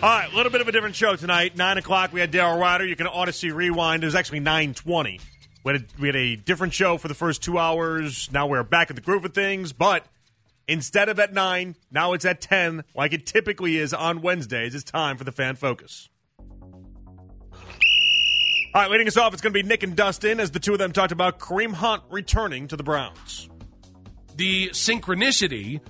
All right, a little bit of a different show tonight. Nine o'clock, we had Daryl Ruiter. You can Odyssey rewind. It was actually nine twenty. We had, a, we had a different show for the first two hours. Now we're back at the groove of things, but instead of at nine, now it's at ten, like it typically is on Wednesdays. It's time for the fan focus. All right, leading us off, it's going to be Nick and Dustin as the two of them talked about Kareem Hunt returning to the Browns. The synchronicity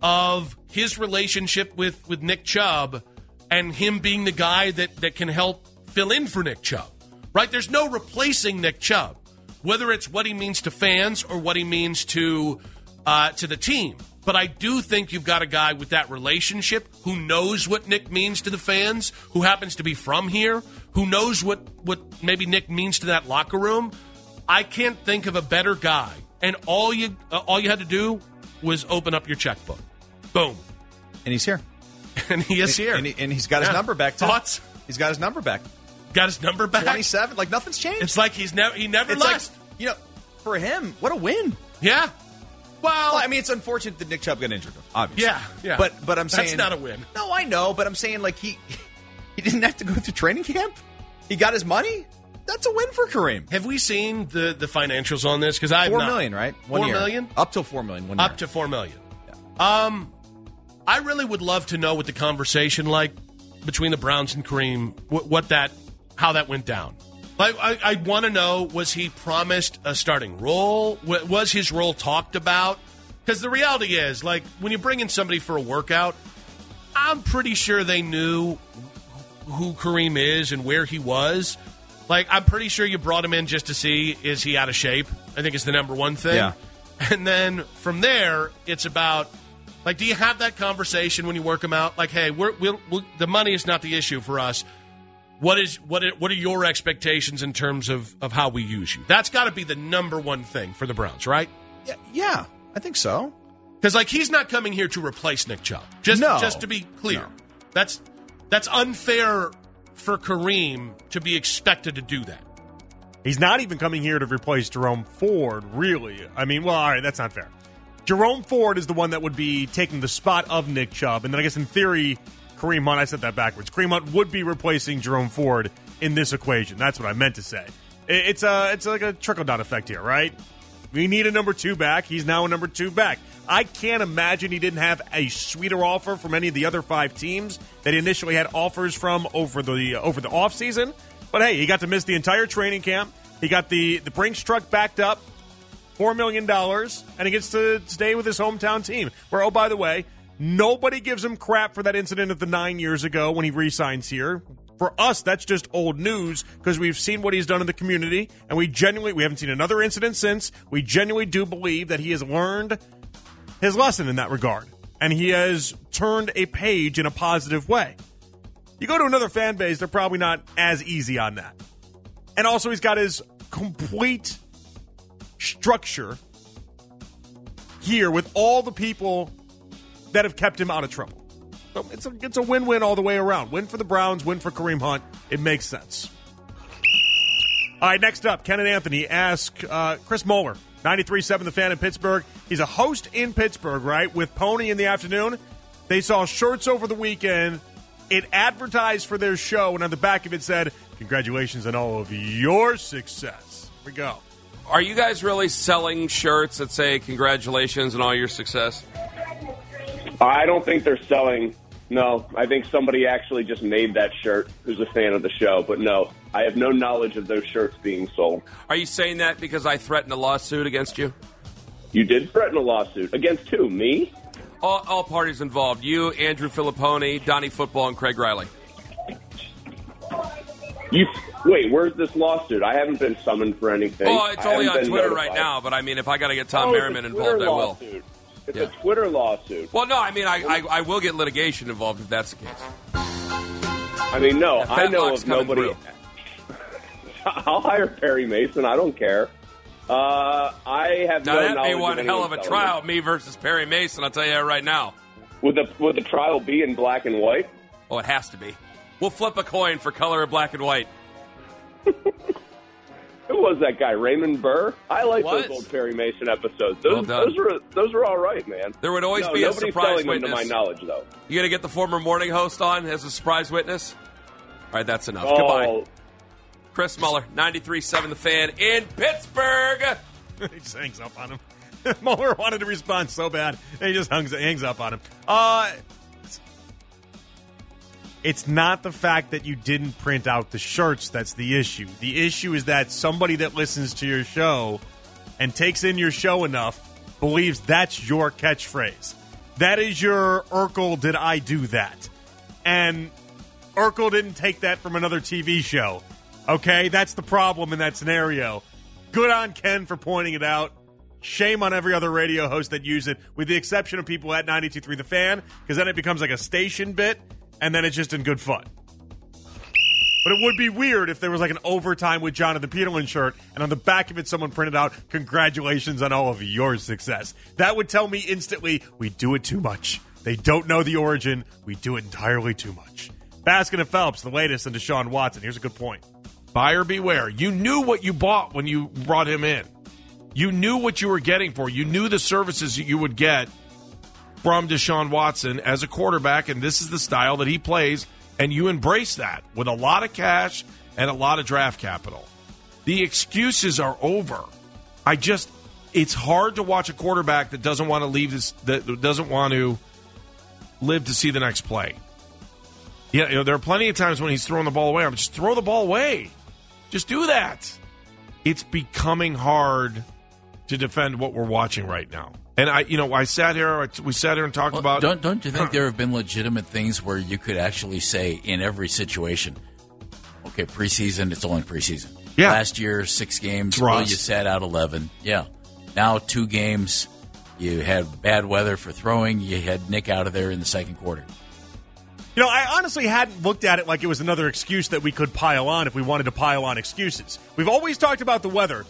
of his relationship with, with Nick Chubb and him being the guy that, that can help fill in for Nick Chubb. Right? There's no replacing Nick Chubb, whether it's what he means to fans or what he means to uh, to the team. But I do think you've got a guy with that relationship who knows what Nick means to the fans, who happens to be from here, who knows what, what maybe Nick means to that locker room. I can't think of a better guy. And all you uh, all you had to do was open up your checkbook. Boom. And he's here. And he is here. And, he, and he's got his number back. Too. Thoughts? He's got his number back. Got his number back. 27. Like nothing's changed. It's like he's never he never It's like, you know, for him, what a win. yeah. Well, Well, I mean, it's unfortunate that Nick Chubb got injured, obviously. Yeah, yeah. But but I'm saying That's not a win. No, I know, but I'm saying like he he didn't have to go through training camp. He got his money. That's a win for Kareem. have we seen the the financials on this? Because I Four million, right? One Four year. million? Up till four million. One up year. to four million. Um, I really would love to know what the conversation like between the Browns and Kareem, what, what that, how that went down. Like, I, I want to know: was he promised a starting role? Was his role talked about? Because the reality is, like, when you bring in somebody for a workout, I'm pretty sure they knew who Kareem is and where he was. Like, I'm pretty sure you brought him in just to see is he out of shape. I think it's the number one thing. Yeah. And then from there, it's about like, do you have that conversation when you work them out? Like, hey, we're, we'll, we'll, the money is not the issue for us. What is what? Are, what are your expectations in terms of of how we use you? That's got to be the number one thing for the Browns, right? yeah, yeah, I think so. Because like he's not coming here to replace Nick Chubb. Just No. just to be clear, No. that's that's unfair for Kareem to be expected to do that. He's not even coming here to replace Jerome Ford, really. I mean, well, all right, that's not fair. Jerome Ford is the one that would be taking the spot of Nick Chubb, and then I guess in theory, Kareem Hunt, I said that backwards. Kareem Hunt would be replacing Jerome Ford in this equation. That's what I meant to say. It's a, it's like a trickle down effect here, right? We need a number two back. He's now a number two back. I can't imagine he didn't have a sweeter offer from any of the other five teams that he initially had offers from over the over the offseason. But hey, he got to miss the entire training camp. He got the the Brinks truck backed up, four million dollars, and he gets to stay with his hometown team. Where oh by the way, nobody gives him crap for that incident of the nine years ago when he resigns here. For us, that's just old news because we've seen what he's done in the community, and we genuinely we haven't seen another incident since. We genuinely do believe that he has learned his lesson in that regard, and he has turned a page in a positive way. You go to another fan base, they're probably not as easy on that. And also, he's got his complete structure here with all the people that have kept him out of trouble. So it's a, it's a win win all the way around. Win for the Browns, win for Kareem Hunt. It makes sense. All right, next up, Ken and Anthony ask uh, Chris Mueller, 93.7 The Fan in Pittsburgh. He's a host in Pittsburgh, right, with Poni in the afternoon. They saw shirts over the weekend. It advertised for their show, and on the back of it said, Congratulations on all of your success. Here we go. Are you guys really selling shirts that say congratulations and all your success? I don't think they're selling. No, I think somebody actually just made that shirt who's a fan of the show. But no, I have no knowledge of those shirts being sold. Are you saying that because I threatened a lawsuit against you? You did threaten a lawsuit against who? Me? All, all parties involved. You, Andrew Filipponi, Donnie Football, and Craig Riley. You wait. Where's this lawsuit? I haven't been summoned for anything. Oh, it's only on Twitter notified. right now, but I mean, if I got to get Tom Oh, Merriman involved, I will. It's Yeah. a Twitter lawsuit. Well, no, I mean, I, I, I will get litigation involved if that's the case. I mean, no, I know of nobody. I'll hire Perry Mason. I don't care. Uh, I have Now, no that'd be one hell of a trial, me versus Perry Mason, I'll tell you that right now. Would the would the trial be in black and white? Oh, it has to be. We'll flip a coin for color of black and white. Who was that guy? Raymond Burr. I like What? those old Perry Mason episodes. Those, Well done. those were those were all right, man. There would always no, be a nobody's surprise selling witness. to my knowledge, though. You going to get the former morning host on as a surprise witness? All right, that's enough. Oh, Goodbye. Chris Mueller, 93.7 The Fan in Pittsburgh. he just hangs up on him. Muller wanted to respond so bad, and he just hangs, hangs up on him. Uh, it's not the fact that you didn't print out the shirts that's the issue. The issue is that somebody that listens to your show and takes in your show enough believes that's your catchphrase. That is your Urkel, did I do that? And Urkel didn't take that from another TV show. Okay, that's the problem in that scenario. Good on Ken for pointing it out. Shame on every other radio host that use it, with the exception of people at 92.3 The Fan, because then it becomes like a station bit, and then it's just in good fun. But it would be weird if there was like an overtime with Jonathan Peterlin shirt, and on the back of it, someone printed out, Congratulations on all of your success. That would tell me instantly, we do it too much. They don't know the origin. We do it entirely too much. Baskin and Phelps, the latest, and Deshaun Watson. Here's a good point. Buyer beware. You knew what you bought when you brought him in. You knew what you were getting for. You knew the services that you would get from Deshaun Watson as a quarterback, and this is the style that he plays, and you embrace that with a lot of cash and a lot of draft capital. The excuses are over. I just it's hard to watch a quarterback that doesn't want to leave this that doesn't want to live to see the next play. Yeah, you know, there are plenty of times when he's throwing the ball away. I'm just throw the ball away. Just do that. It's becoming hard to defend what we're watching right now. And I, you know, I sat here. We sat here and talked Well, about. don't don't you think there have been legitimate things where you could actually say in every situation, okay, preseason, it's only preseason. Yeah. Last year, six games, well, you sat out eleven. Yeah. Now two games, you had bad weather for throwing. You had Nick out of there in the second quarter. You know, I honestly hadn't looked at it like it was another excuse that we could pile on if we wanted to pile on excuses. We've always talked about the weather.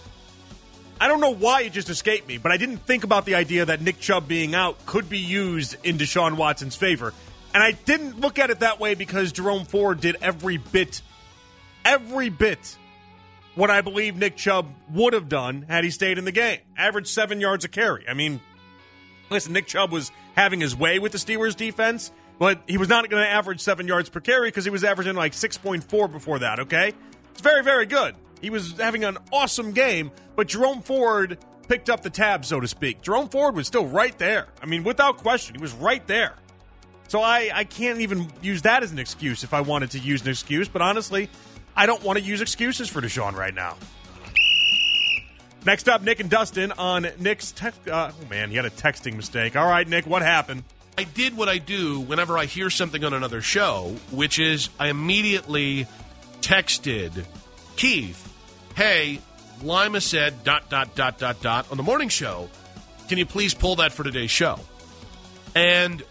I don't know why it just escaped me, but I didn't think about the idea that Nick Chubb being out could be used in Deshaun Watson's favor. And I didn't look at it that way because Jerome Ford did every bit, every bit what I believe Nick Chubb would have done had he stayed in the game. Averaged seven yards a carry. I mean, listen, Nick Chubb was having his way with the Steelers defense, but he was not going to average seven yards per carry because he was averaging like 6.4 before that, okay? It's very, very good. He was having an awesome game, but Jerome Ford picked up the tab, so to speak. Jerome Ford was still right there. I mean, without question, he was right there. So I, I can't even use that as an excuse if I wanted to use an excuse, but honestly, I don't want to use excuses for Deshaun right now. Next up, Nick and Dustin on Nick's text. Uh, oh man, he had a texting mistake. All right, Nick, what happened? I did what I do whenever I hear something on another show, which is I immediately texted Keith, "Hey, Lima said dot dot dot dot dot on the morning show. Can you please pull that for today's show?" And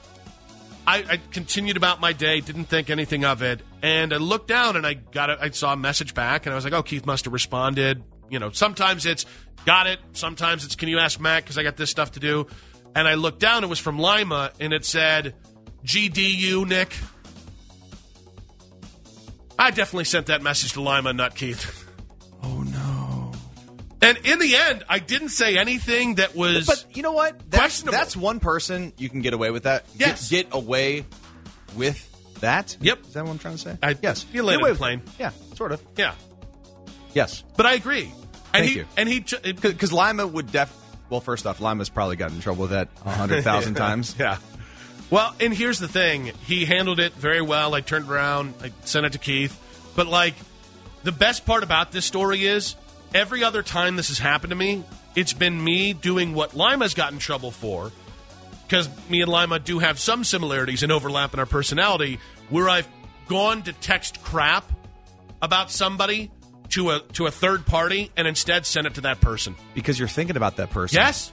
I, I continued about my day, didn't think anything of it, and I looked down and I got it. I saw a message back, and I was like, "Oh, Keith must have responded." You know, sometimes it's got it, sometimes it's can you ask Matt because I got this stuff to do. And I looked down, it was from Lima, and it said, "GDU Nick." I definitely sent that message to Lima, not Keith. Oh no! And in the end, I didn't say anything that was. But you know what? That's, Questionable. that's one person you can get away with that. Get- Yes. Get, away with that. Yep. Is that what I'm trying to say? I- yes. you Get landed away plane. Yeah, sort of. yeah, Yes. but I agree. And Thank he you. and he Because Lima would def. Well, first off, Lima's probably gotten in trouble with that a hundred thousand times. Yeah. Well, and here's the thing. He handled it very well. I turned around, I sent it to Keith. But, like, the best part about this story is every other time this has happened to me, it's been me doing what Lima's got in trouble for. Because me and Lima do have some similarities and overlap in our personality, where I've gone to text crap about somebody to a to a third party and instead sent it to that person. Because you're thinking about that person. Yes.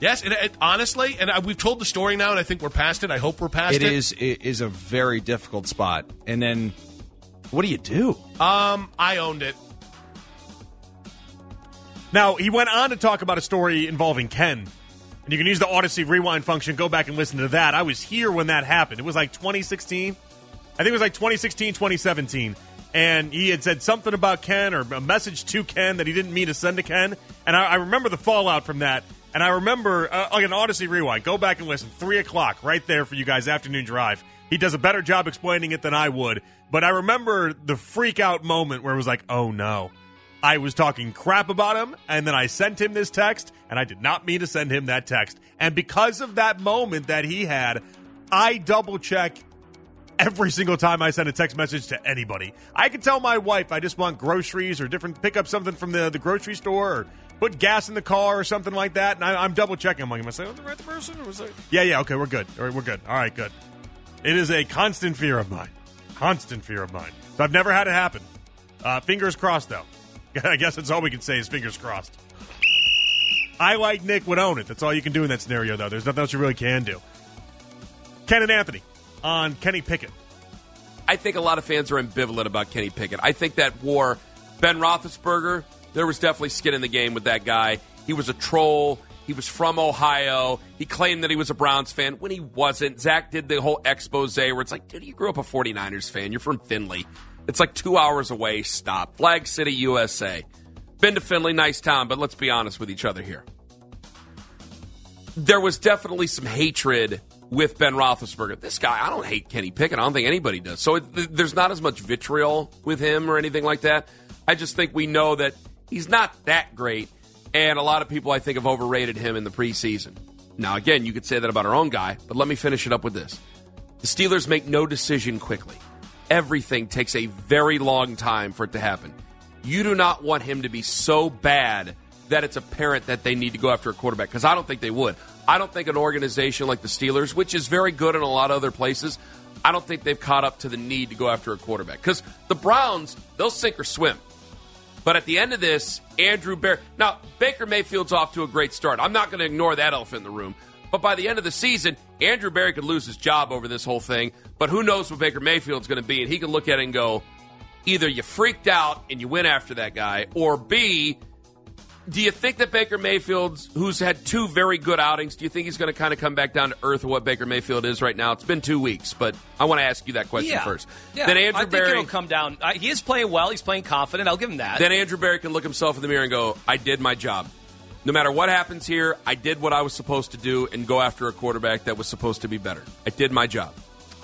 Yes, and it, honestly, and I, we've told the story now, and I think we're past it. I hope we're past It it. is. It is a very difficult spot. And then, what do you do? Um, I owned it. Now, he went on to talk about a story involving Ken. And you can use the Odyssey rewind function. Go back and listen to that. I was here when that happened. It was like 2016. I think it was like 2016, 2017. and he had said something about Ken or a message to Ken that he didn't mean to send to Ken. And I, I remember the fallout from that. And I remember, uh, like an Odyssey rewind, go back and listen. Three o'clock, right there for you guys, afternoon drive. He does a better job explaining it than I would. But I remember the freak out moment where it was like, oh no. I was talking crap about him, and then I sent him this text, and I did not mean to send him that text. And because of that moment that he had, I double check every single time I send a text message to anybody. I can tell my wife I just want groceries or different, pick up something from the, the grocery store or put gas in the car or something like that, and I, am double checking. I'm like, am I saying the right person? Or was I... Yeah, yeah, okay, we're good. All right, we're good. All right, good. It is a constant fear of mine. Constant fear of mine. So I've never had it happen. Uh, fingers crossed, though. I guess that's all we can say is fingers crossed. I like Nick would own it. That's all you can do in that scenario, though. There's nothing else you really can do. Ken and Anthony on Kenny Pickett. I think a lot of fans are ambivalent about Kenny Pickett. I think that war, Ben Roethlisberger, there was definitely skin in the game with that guy. He was a troll. He was from Ohio. He claimed that he was a Browns fan when he wasn't. Zach did the whole expose where it's like, dude, you grew up a 49ers fan. You're from Findlay. It's like two hours away. Stop. Flag City, USA. Been to Findlay, nice town, but let's be honest with each other here. There was definitely some hatred with Ben Roethlisberger. This guy, I don't hate Kenny Pickett. I don't think anybody does. So it, there's not as much vitriol with him or anything like that. I just think we know that he's not that great, and a lot of people I think have overrated him in the preseason. Now, again, you could say that about our own guy, but let me finish it up with this: the Steelers make no decision quickly everything takes a very long time for it to happen. You do not want him to be so bad that it's apparent that they need to go after a quarterback because I don't think they would. I don't think an organization like the Steelers, which is very good in a lot of other places, I don't think they've caught up to the need to go after a quarterback because the Browns, they'll sink or swim. But at the end of this, Andrew Berry. Now, Baker Mayfield's off to a great start. I'm not going to ignore that elephant in the room. But by the end of the season, Andrew Berry could lose his job over this whole thing. But who knows what Baker Mayfield's going to be? And he can look at it and go, either you freaked out and you went after that guy, or B, do you think that Baker Mayfield, who's had two very good outings, do you think he's going to kind of come back down to earth of what Baker Mayfield is right now? It's been two weeks, but I want to ask you that question yeah. first. Yeah. Then Andrew I think Berry, it'll come down. He is playing well. He's playing confident. I'll give him that. Then Andrew Berry can look himself in the mirror and go, "I did my job." no matter what happens here, I did what I was supposed to do and go after a quarterback that was supposed to be better. I did my job.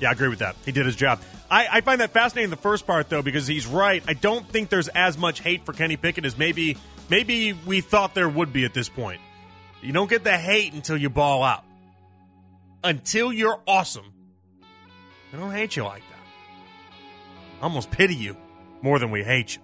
Yeah, I agree with that. He did his job. I, I find that fascinating the first part though because he's right. I don't think there's as much hate for Kenny Pickett as maybe maybe we thought there would be at this point. You don't get the hate until you ball out. Until you're awesome. I don't hate you like that. I almost pity you more than we hate you.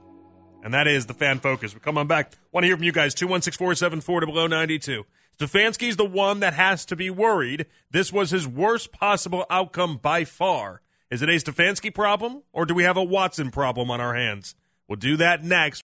And that is the fan focus. We come on back. Want to hear from you guys. 216 below 92. Stefanski's the one that has to be worried. This was his worst possible outcome by far. Is it a Stefanski problem, or do we have a Watson problem on our hands? We'll do that next.